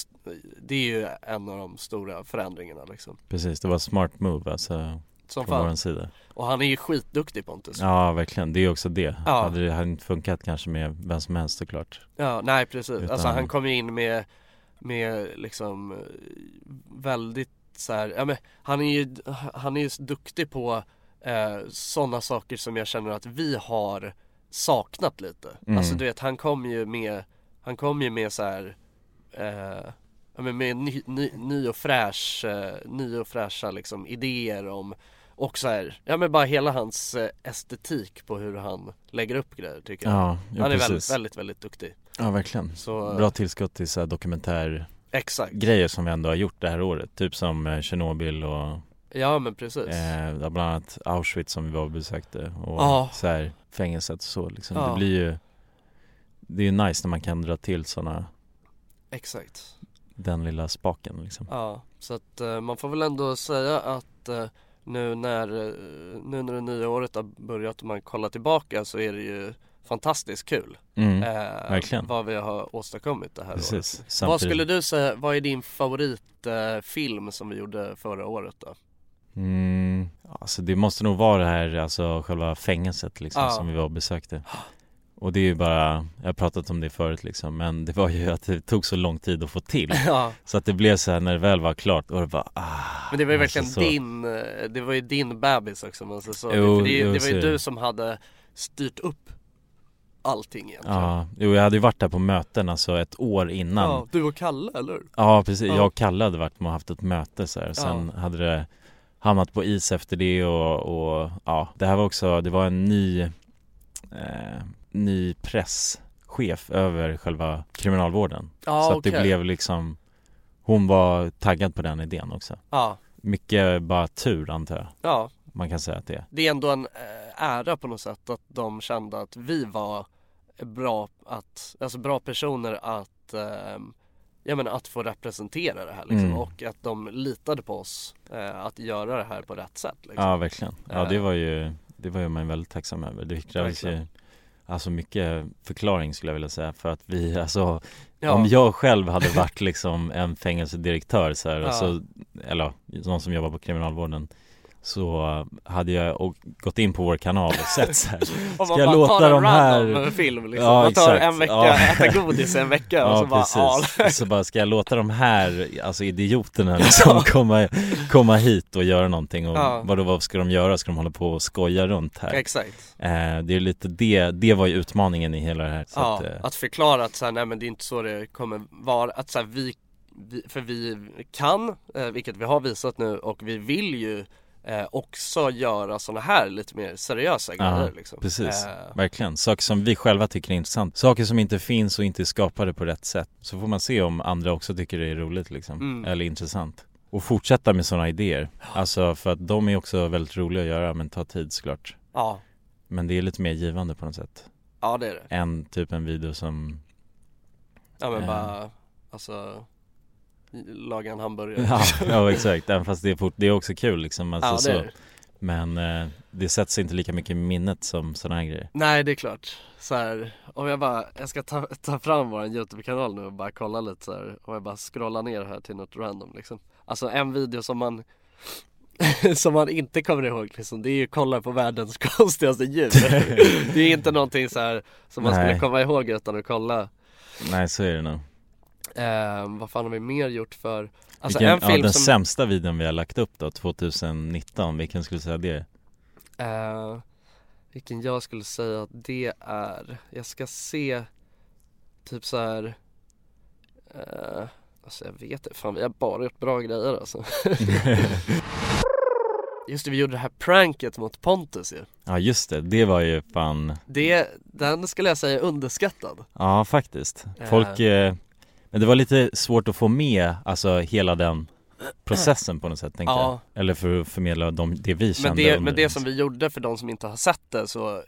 det är ju en av de stora förändringarna liksom. Precis, det var smart move alltså Som från fan. vår sida. Och han är ju skitduktig Pontus. Ja, verkligen. Det är också det. Ja. Hade det hade inte funkat kanske med vem som helst såklart. Ja, nej precis. Utan- Alltså han kom ju in med, med liksom eh, väldigt så här, ja men han är ju, han är ju så duktig på eh, sådana saker som jag känner att vi har saknat lite. Mm. Alltså du vet, han kom ju med, han kom ju med så här eh, ja men med ny, ny, ny och fräsch, eh, ny och fräscha liksom idéer om och så här, ja men bara hela hans eh, estetik på hur han lägger upp grejer tycker jag. Ja, ja han är precis. väldigt, väldigt, väldigt duktig. Ja, verkligen. Så, Bra tillskott till så här Exakt. som vi ändå har gjort det här året. Typ som eh, Tjernobyl och Ja men precis. eh, bland annat Auschwitz som vi var och besökte och Ja. så här fängelset och så liksom. Ja. Det blir ju Det är ju nice när man kan dra till sådana Exakt. Den lilla spaken liksom. Ja, så att eh, man får väl ändå säga att eh, nu när, eh, nu när det nya året har börjat och man kollar tillbaka så är det ju fantastiskt kul. Mm, eh, verkligen. Vad vi har åstadkommit det här Precis. året. Vad Samtidigt- skulle du säga, vad är din favoritfilm eh, som vi gjorde förra året då? Mm, alltså det måste nog vara det här, alltså själva fängelset liksom Ja. som vi var och besökte Och det är ju bara, jag har pratat om det förut liksom Men det var ju att det tog så lång tid att få till Ja. Så att det blev så här när det väl var klart och det bara ah, Men det var ju alltså verkligen så. din, eh, det var ju din bebis också man säger så. Jo, För det, jo, det var ju det. du som hade styrt upp allting egentligen. Ja, jo jag hade ju varit där på möten alltså ett år innan Ja, du och Kalle eller? Ja precis, Ja. jag och Kalle hade varit med och haft ett möte så här. Sen hade det hamnat på is efter det och, och ja, det här var också, det var en ny eh, ny presschef över själva kriminalvården Ja, Så att det blev liksom Hon var taggad på den idén också Ja, Mycket bara tur antar jag ja. Man kan säga att det är Det är ändå en eh, ära på något sätt att de kände att vi var bra att, alltså bra personer att eh, Ja men att få representera det här liksom Mm. och att de litade på oss eh, att göra det här på rätt sätt liksom. Ja verkligen, ja det Eh. var ju Det var ju man väldigt tacksam över Det krävdes ju. Alltså mycket förklaring skulle jag vilja säga för att vi, alltså Ja. Om jag själv hade varit liksom en fängelsedirektör så här, Ja. alltså, eller någon som jobbar på kriminalvården Så hade jag och gått in på vår kanal och sett så här, Ska jag låta de här film liksom. Ja, man tar exakt. en vecka, Ja. äta godis en vecka och Ja så bara precis, ja. så bara ska jag låta de här, alltså idioterna liksom komma, komma hit och göra någonting och Ja. vadå, vad ska de göra? Ska de hålla på och skoja runt här? Exakt Eh, det är lite det, det var ju utmaningen i hela det här så Ja, att, eh, att förklara att så här, nej men det är inte så det kommer vara, att så här, vi, vi, för vi kan, eh, vilket vi har visat nu och vi vill ju eh, också göra sådana här lite mer seriösa Ja, grejer liksom. precis, Eh, verkligen. Saker som vi själva tycker är intressant. Saker som inte finns och inte är skapade på rätt sätt. Så får man se om andra också tycker det är roligt liksom, Mm. eller intressant. Och fortsätta med sådana idéer. Alltså för att de är också väldigt roliga att göra men tar tid såklart. ja, Men det är lite mer givande på något sätt. ja det är det. Än typ en video som Ja men Eh. bara, alltså laga en hamburgare. Ja, ja exakt, även fast det är, fort, det är också kul liksom alltså, ja det är så. Men eh, det sätts inte lika mycket i minnet som sådana här grejer Nej det är klart. Så här, om jag bara, jag ska ta, ta fram vår YouTube-kanal nu och bara kolla lite så här. Om jag bara scrollar ner här till något random liksom. Alltså en video som man som man inte kommer ihåg liksom, det är ju kolla på världens konstigaste djur. det är inte någonting så här som man skulle Nej. komma ihåg utan att kolla. Nej så är det nog Eh, vad fan har vi mer gjort för? Alltså vilken, en film ja, den som sämsta videon vi har lagt upp då, 2019, vilken skulle du säga det? Eh, vilken jag skulle säga att det är, jag ska se typ så här. eh, alltså jag vet inte, fan vi har bara gjort bra grejer alltså Just det, vi gjorde det här pranket mot Pontus ju Ja just det, det var ju fan, Det, den skulle jag säga är underskattad ja faktiskt Folk, eh, men det var lite svårt att få med, alltså hela den processen på något sätt tänkte Ja. jag Eller för att förmedla de, det vi kände Men det, men det som vi gjorde för de som inte har sett det så,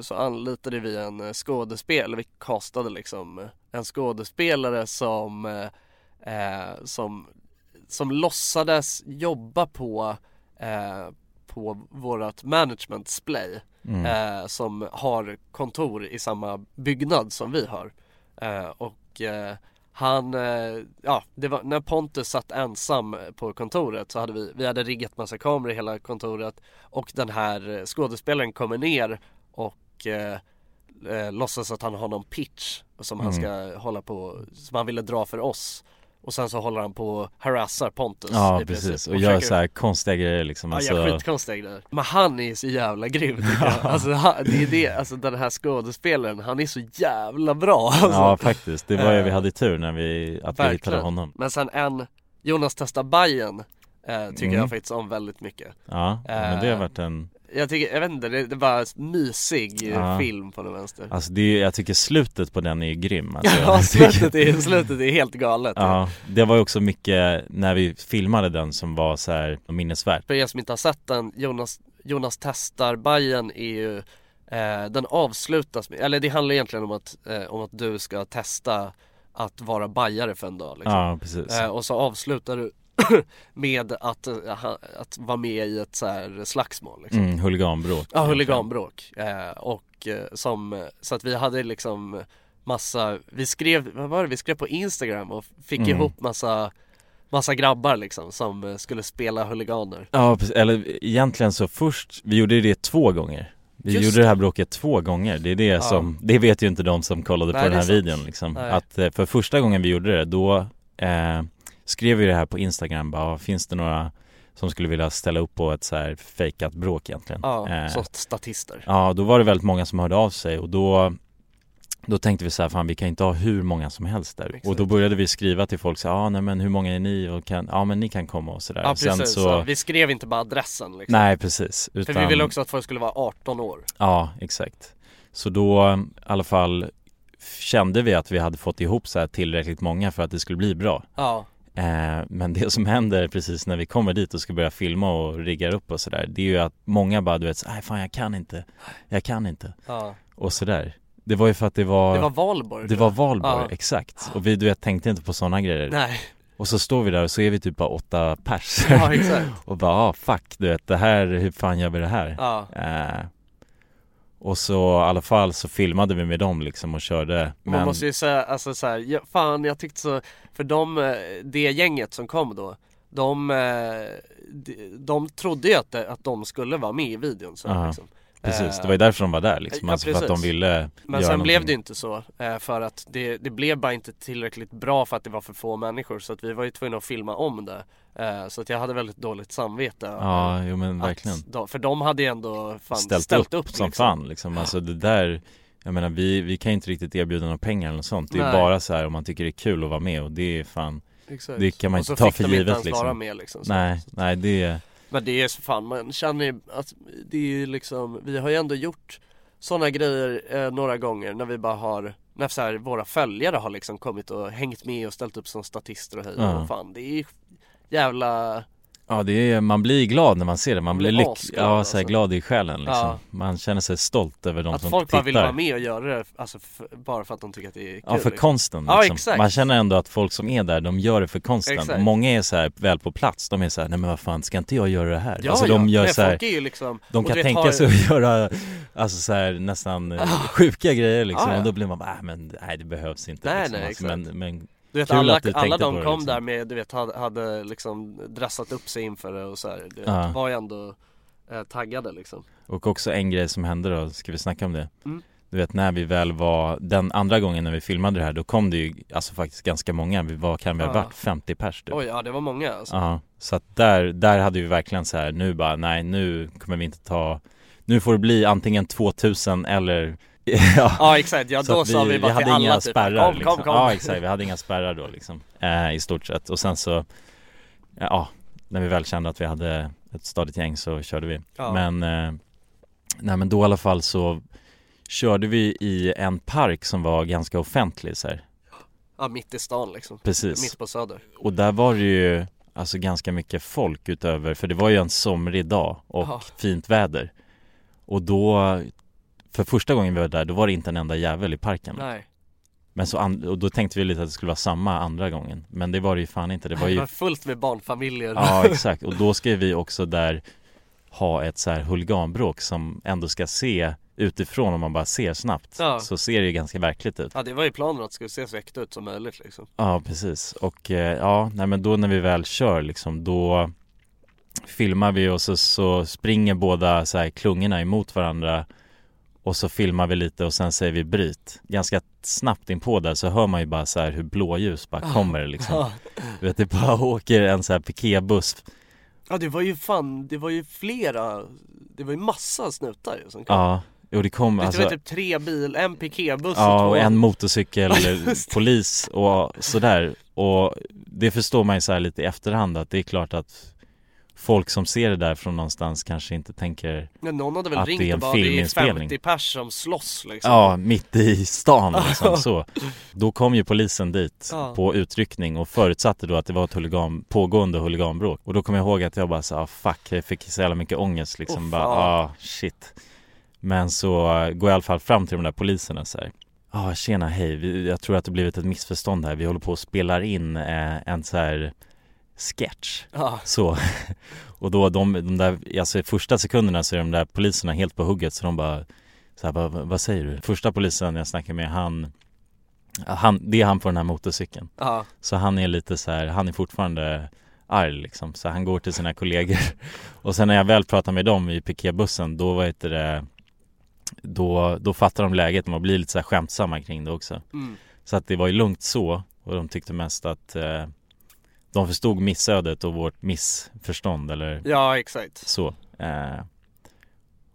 så anlitade vi en eh, skådespelare, vi castade liksom eh, en skådespelare som, eh, eh, som, som låtsades jobba på, eh, på vårat management splay mm. eh, som har kontor i samma byggnad som vi har. Och han, eh, ja, det var när Pontus satt ensam på kontoret så hade vi, vi hade riggat massa kameror i hela kontoret och den här eh, skådespelaren kommer ner och eh, eh, låtsas att han har någon pitch som han Mm. ska hålla på, som han ville dra för oss. Och sen så håller han på och harassar Pontus Ja precis, och gör försöker- så här konstiga grejer liksom Ja, alltså, skitkonstiga grejer. Men han är så jävla grym tycker jag. Alltså han, det är det, alltså den här skådespelaren, han är så jävla bra alltså. Ja faktiskt, det var ju, vi Eh, hade tur när vi, att vi verkligen. hittade honom Men sen en, Jonas testar Bajen eh, tycker Mm. jag faktiskt om väldigt mycket. Ja, men det har Eh, varit en Jag tycker, jag vet inte, det, det är bara mysig Ja. film på den vänster. Alltså det är, jag tycker slutet på den är ju grym alltså, ja, slutet är, slutet är helt galet. Ja, det var ju också mycket när vi filmade den som var så här minnesvärt För er som inte har sett den, Jonas, Jonas testar Bajen är ju eh, Den avslutas med, eller det handlar egentligen om att, eh, om att du ska testa att vara bajare för en dag liksom. Ja precis eh, Och så avslutar du med att, eh, att vara med i ett så här slagsmål liksom. mm, Huliganbråk Ja, huliganbråk. Eh, och eh, som, så att vi hade liksom massa, vi skrev, vad var det, vi skrev på Instagram och fick Mm. ihop massa, massa grabbar liksom som skulle spela huliganer. Ja precis, eller egentligen så först, vi gjorde det två gånger Vi Just gjorde det här bråket två gånger, det är det som, det vet ju inte de som kollade Nej, på den är här sant. videon liksom Nej. Att eh, för första gången vi gjorde det, då eh, skrev vi det här på Instagram bara, finns det några som skulle vilja ställa upp på ett så här fejkat bråk egentligen? Ja, Eh, som statister. Ja, då var det väldigt många som hörde av sig och då då tänkte vi så här, fan vi kan inte ha hur många som helst där Exakt. Och då började vi skriva till folk så ja ah, nej men hur många är ni och kan, ja men ni kan komma och sådär Ja precis, Sen så... så, vi skrev inte bara adressen liksom. nej precis För utan, vi ville också att folk skulle vara 18 år. Ja, exakt Så då i alla fall kände vi att vi hade fått ihop så här tillräckligt många för att det skulle bli bra Ja, Men det som händer precis när vi kommer dit och ska börja filma och rigga upp och sådär Det är ju att många bara du vet, nej fan jag kan inte Jag kan inte ja. Och sådär Det var ju för att det var Det var valborg Det var jag. valborg, Ja. exakt Och vi du vet tänkte inte på sådana grejer Nej, Och så står vi där och så är vi typ bara åtta pers ja exakt. Och bara ah, fuck du vet det här, hur fan gör vi det här? Ja, Eh, Och så i alla fall så filmade vi med dem liksom och körde Man måste ju säga, alltså så här, ja, fan jag tyckte så, för de, eh, det gänget som kom då De, eh, de, de trodde ju att, att de skulle vara med i videon så Ja. liksom. Precis, det var ju därför de var där liksom, ja, alltså för att de ville Men sen blev någonting. det ju inte så eh, för att det, det blev bara inte tillräckligt bra för att det var för få människor så att vi var ju tvungna att filma om det eh, Så att jag hade väldigt dåligt samvete Ja, jo men verkligen de, För de hade ju ändå fan ställt, ställt, upp, upp, som liksom. fan liksom. Alltså det där Jag menar vi, vi kan ju inte riktigt erbjuda några pengar eller något sånt Det är Nej. bara så här om man tycker det är kul att vara med och det är fan Exakt. Det kan man Och inte så ta fick för de inte givet ens liksom vara med, liksom, så. Nej, nej det är Men det är så fan, man känner ju att det är ju liksom, vi har ju ändå gjort sådana grejer eh, några gånger när vi bara har när så här, våra följare har liksom kommit och hängt med och ställt upp som statister och hej Ja. och fan det är ju jävla Ja det är, man blir glad när man ser det, man blir blir lyck, asglad, ja, alltså. så här, glad i själen liksom Ja. Man känner sig stolt över de Att som folk tittar bara vill vara med och göra det, alltså f- bara för att de tycker att det är kul Ja för liksom. konsten Ja liksom. exakt Man känner ändå att folk som är där, de gör det för konsten Exakt. Många är så här väl på plats, de är så här, nej men vad fan, ska inte jag göra det här? Ja, alltså ja. de gör Nej, så här, folk är ju liksom- De kan tänka har- sig att göra, alltså så här, nästan eh, sjuka grejer liksom Ja, ja. Och då blir man bara, äh, men nej det behövs inte Nej, liksom. nej, alltså, exakt. men, men Du vet kul alla, du alla de kom liksom. där med, du vet hade, hade liksom dressat upp sig inför det och så här. Du vet, Ja. var ju ändå eh, taggade liksom Och också en grej som hände då, ska vi snacka om det? Mm. Du vet när vi väl var, den andra gången när vi filmade det här, då kom det ju alltså faktiskt ganska många, vi var, kan vi ha varit 50 pers typ Oj ja det var många alltså Ja, så att där, där hade vi verkligen så här, nu bara, nej nu kommer vi inte ta Nu får det bli antingen 2000 eller Ja, Ja, exakt. Ja, då sa vi bara hade till alla inga typ, spärrar kom, kom, liksom. kom. Ja exakt, vi hade inga spärrar då liksom eh, I stort sett och sen så Ja, när vi väl kände att vi hade ett stadigt gäng så körde vi Ja. Men eh, Nej men då i alla fall så Körde vi i en park som var ganska offentlig så här. Ja mitt i stan liksom Precis. Mitt på söder Och där var det ju Alltså ganska mycket folk utöver, för det var ju en somrig dag och Ja. fint väder Och då För första gången vi var där, då var det inte en enda jävel i parken. Nej. Men så, and- och då tänkte vi lite att det skulle vara samma andra gången. Men det var det ju fan inte, det var Det ju var fullt med barnfamiljer. Ja exakt, och då ska vi också där ha ett så här huliganbråk som ändå ska se utifrån om man bara ser snabbt Ja. Så ser det ju ganska verkligt ut. Ja det var ju planen att det skulle se så äkta ut som möjligt liksom. Ja precis. Och eh, ja, nej men då när vi väl kör liksom då Filmar vi och så, så springer båda så här klungorna emot varandra Och så filmar vi lite och sen säger vi bryt. Ganska snabbt in på där så hör man ju bara så här hur blåljus bara kommer liksom. Ja. Du vet det bara åker en så här piketbuss Ja det var ju fan, det var ju flera Det var ju massa snutar ju som kom. Ja, och det kom Det alltså var typ tre bil, en piketbuss Ja, och och en motorcykel, det. polis och sådär. Och det förstår man ju så här lite i efterhand att det är klart att Folk som ser det där från någonstans kanske inte tänker Men någon hade väl att ringt det är en och bara det är filminspelning 50 pers som slåss liksom Ja, mitt i stan liksom så Då kom ju polisen dit Ja. på utryckning och förutsatte då att det var ett huligan, pågående huliganbråk Och då kommer jag ihåg att jag bara sa ah, fuck, jag fick så jävla mycket ångest liksom Åh, bara ah shit Men så går jag i alla fall fram till de där poliserna så här. Ja, ah, tjena, hej. Jag tror att det blivit ett missförstånd här. Vi håller på att spela in eh, en så här sketch. Ja. Så. Och då de, de där, alltså första sekunderna så är de där poliserna helt på hugget så de bara så här, vad, vad säger du? Första polisen jag snackar med han, han Det är han på den här motorcykeln. Ja. Så han är lite så här, han är fortfarande arg liksom. Så han går till sina kollegor. Och sen när jag väl pratar med dem i piketbussen då vad heter det då, då fattar de läget och blir lite så här skämtsamma kring det också. Mm. Så att det var ju lugnt så och de tyckte mest att eh, de förstod missödet och vårt missförstånd eller Ja exakt så. Eh,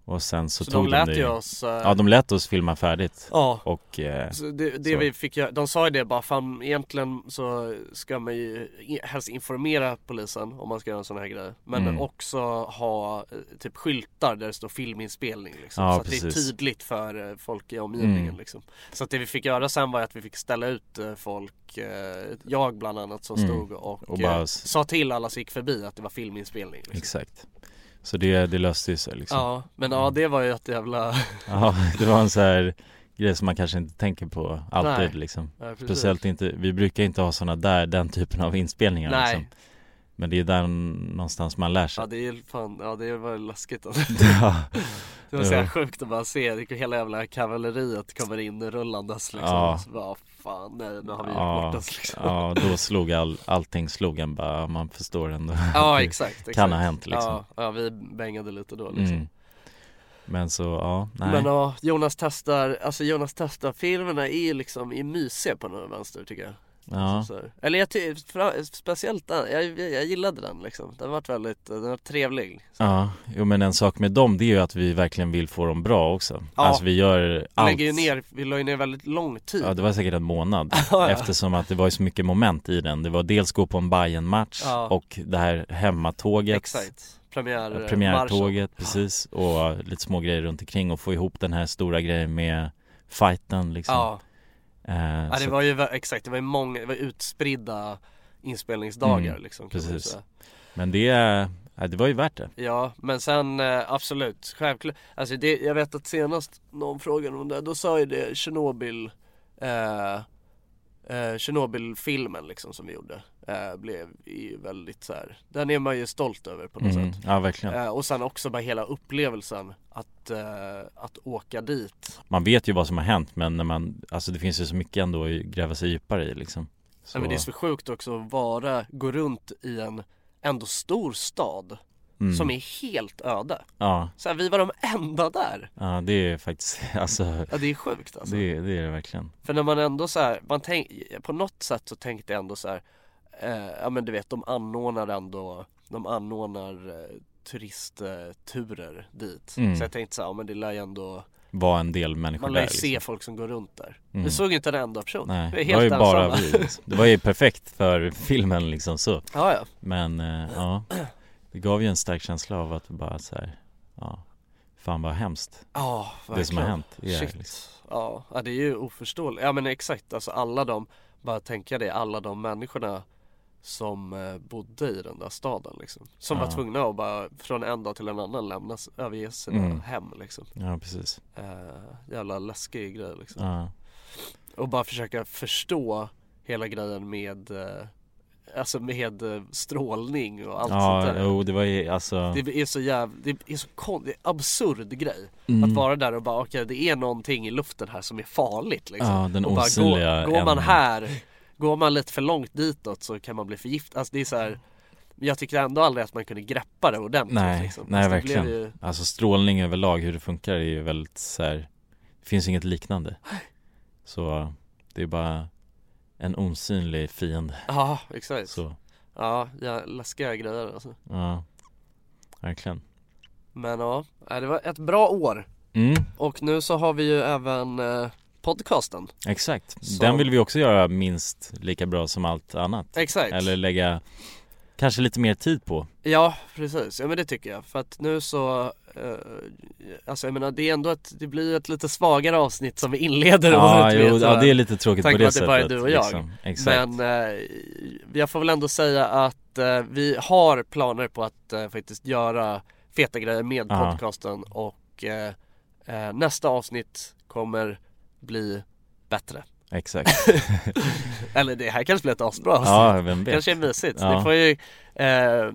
och sen så, Så tog de lät det ju oss, eh, Ja de lät oss filma färdigt. Ja. Och eh, Så det, det så. vi fick göra, de sa ju det bara fan egentligen så ska man ju helst informera polisen om man ska göra en sån här grej Men Mm. också ha eh, typ skyltar där det står filminspelning liksom, Ja, Så att det är precis. tydligt för folk i omgivningen Mm. liksom Så att det vi fick göra sen var att vi fick ställa ut folk, jag bland annat som Mm. stod och, Och bara sa till alla som gick förbi att det var filminspelning liksom. Exakt. Så det, det löste sig liksom. Ja, men ja det var ju ett jävla Ja, det var en så här grej som man kanske inte tänker på alltid Nej. liksom Ja. Speciellt inte, vi brukar inte ha sådana där, den typen av inspelningar Nej. liksom. Men det är där någonstans man lär sig Ja det är fan, ja det var läskigt ja. Det var så sjukt att bara se, hela jävla kavalleriet kommer in rullandes liksom Ja. Så bara, fan nej nu har vi gjort Ja, oss liksom. ja, då slog all, allting slog en bara, man förstår ändå Ja exakt, exakt Kan ha hänt liksom. Ja, ja vi bängade lite då liksom. Mm. Men så, ja, nej. Men ja, Jonas testar, alltså Jonas testar filmerna är liksom, är mysiga på något vänster tycker jag Ja, så, här. Eller jag speciellt den, jag, jag, gillade den liksom. Den har varit väldigt, den var trevlig så. ja, jo men en sak med dem det är ju att vi verkligen vill få dem bra också. Ja. Alltså vi gör Vi allt lägger ju ner, vi la ju ner väldigt lång tid. Ja det var säkert en månad. Eftersom att det var ju så mycket moment i den. Det var dels gå på en bayern match Ja. och det här hemmatåget. Exakt, premiär, Ja, Premiärtåget, precis. Och lite små grejer runt omkring och få ihop den här stora grejen med fighten liksom. Ja, Eh, ja det var ju, exakt, det var ju många, det var utspridda inspelningsdagar Mm, liksom precis. Men det, ja, det var ju värt det Ja, men sen eh, absolut, självklart Alltså det, jag vet att senast någon frågade om det, då sa ju det Tjernobyl eh, eh, Tjernobyl-filmen liksom som vi gjorde eh, Blev ju väldigt så här. den är man ju stolt över på något mm, sätt. Ja verkligen. Eh, Och sen också bara hela upplevelsen att, eh, att åka dit. Man vet ju vad som har hänt men när man, alltså det finns ju så mycket ändå att gräva sig djupare i liksom. Så, Ja, men det är så sjukt också att vara, gå runt i en ändå stor stad mm, som är helt öde Ja, så här, vi var de enda där ja det är faktiskt, alltså Ja det är sjukt alltså det, det är det verkligen För när man ändå så här, man tänk, på något sätt så tänkte jag ändå så här, eh, ja men du vet de anordnar ändå, de anordnar eh, turistturer dit. Mm. Så jag tänkte så här, ja men det lär ju ändå, Var en del människor man lär där ju se liksom. folk som går runt där. Mm. Vi såg ju inte en enda person, Nej, vi är det var ju helt bara ensamma. vi liksom. Det var ju perfekt för filmen liksom så Ja ja, Men eh, ja, det gav ju en stark känsla av att bara så här, ja, fan vad hemskt ja det som har verkligen. hänt är Shit. liksom. Ja, det är ju oförståeligt. Ja men exakt, alltså alla de, bara tänka det, alla de människorna som eh, bodde i den där staden liksom. Som Ja. var tvungna att bara från en dag till en annan lämnas, överge sina Mm. hem liksom. Ja precis Eh, jävla läskig grej liksom. ja. Och bara försöka förstå hela grejen med eh, Alltså med eh, strålning och allt sånt Ja, där. jo det var ju alltså Det är så jävla, det är så kon, det är absurd grej. Mm, Att vara där och bara okej det är någonting i luften här som är farligt liksom. Ja, den och bara osynliga går, går man här, går man lite för långt ditåt så kan man bli förgiftad Alltså det är så här, Jag tycker ändå aldrig att man kunde greppa det ordentligt Nej, liksom. nej Alltså, verkligen. ju, Alltså strålning överlag, hur det funkar är ju väldigt så här, Det finns inget liknande. Så det är bara en osynlig fiende Ja exakt. Så, Ja, ja läskiga grejer alltså. Ja Verkligen. Men ja, nej, det var ett bra år. Mm, Och nu så har vi ju även eh, podcasten. Exakt. Så- Den vill vi också göra minst lika bra som allt annat. Exakt. Eller lägga kanske lite mer tid på. Ja precis, ja men det tycker jag. För att nu så eh, Alltså jag menar det är ändå ett, det blir ett lite svagare avsnitt som vi inleder Ja, året med, ja det är lite tråkigt på det att det sättet bara är du och jag. liksom. Exakt Men eh, jag får väl ändå säga att eh, vi har planer på att eh, faktiskt göra feta grejer med podcasten och nästa avsnitt kommer bli bättre Exakt Eller det här kanske blir ett asbra avsnitt Ja, vem vet Kanske är mysigt. Ja. Ni får ju eh,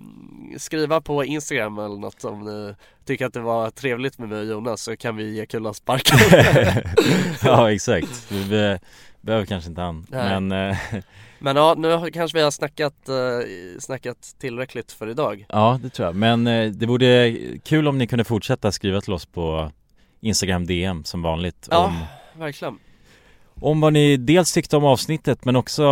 skriva på Instagram eller något om ni tycker att det var trevligt med mig och Jonas så kan vi ge Kulan sparken. Ja exakt, vi be- behöver kanske inte han Nej. Men eh, Men ja, nu kanske vi har snackat, eh, snackat tillräckligt för idag. Ja det tror jag, men eh, det vore kul om ni kunde fortsätta skriva till oss på Instagram DM som vanligt Ja. om, Verkligen. Om vad ni dels tyckte om avsnittet men också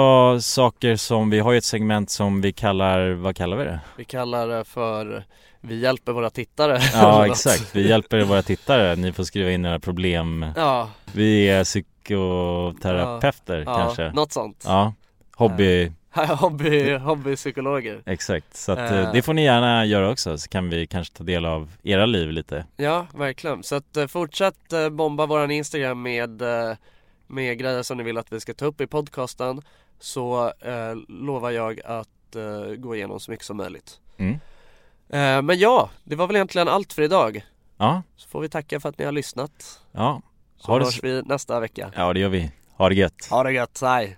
saker som, vi har ju ett segment som vi kallar, vad kallar vi det? Vi kallar det för Vi hjälper våra tittare. Ja exakt, vi hjälper våra tittare, ni får skriva in era problem. Ja, Vi är psykoterapeuter ja. Kanske. något sånt. Ja, hobby, Hobby, hobbypsykologer. exakt. Så att eh, det får ni gärna göra också så kan vi kanske ta del av era liv lite. Ja, verkligen. Så att eh, fortsätt bomba våran Instagram med, med grejer som ni vill att vi ska ta upp i podcasten. Så eh, lovar jag att eh, gå igenom så mycket som möjligt. Mm. Eh, men ja, det var väl egentligen allt för idag. Ja, Så får vi tacka för att ni har lyssnat. ja, Så Ha det hörs vi nästa vecka. ja det gör vi Ha det gött Ha det gött, hej!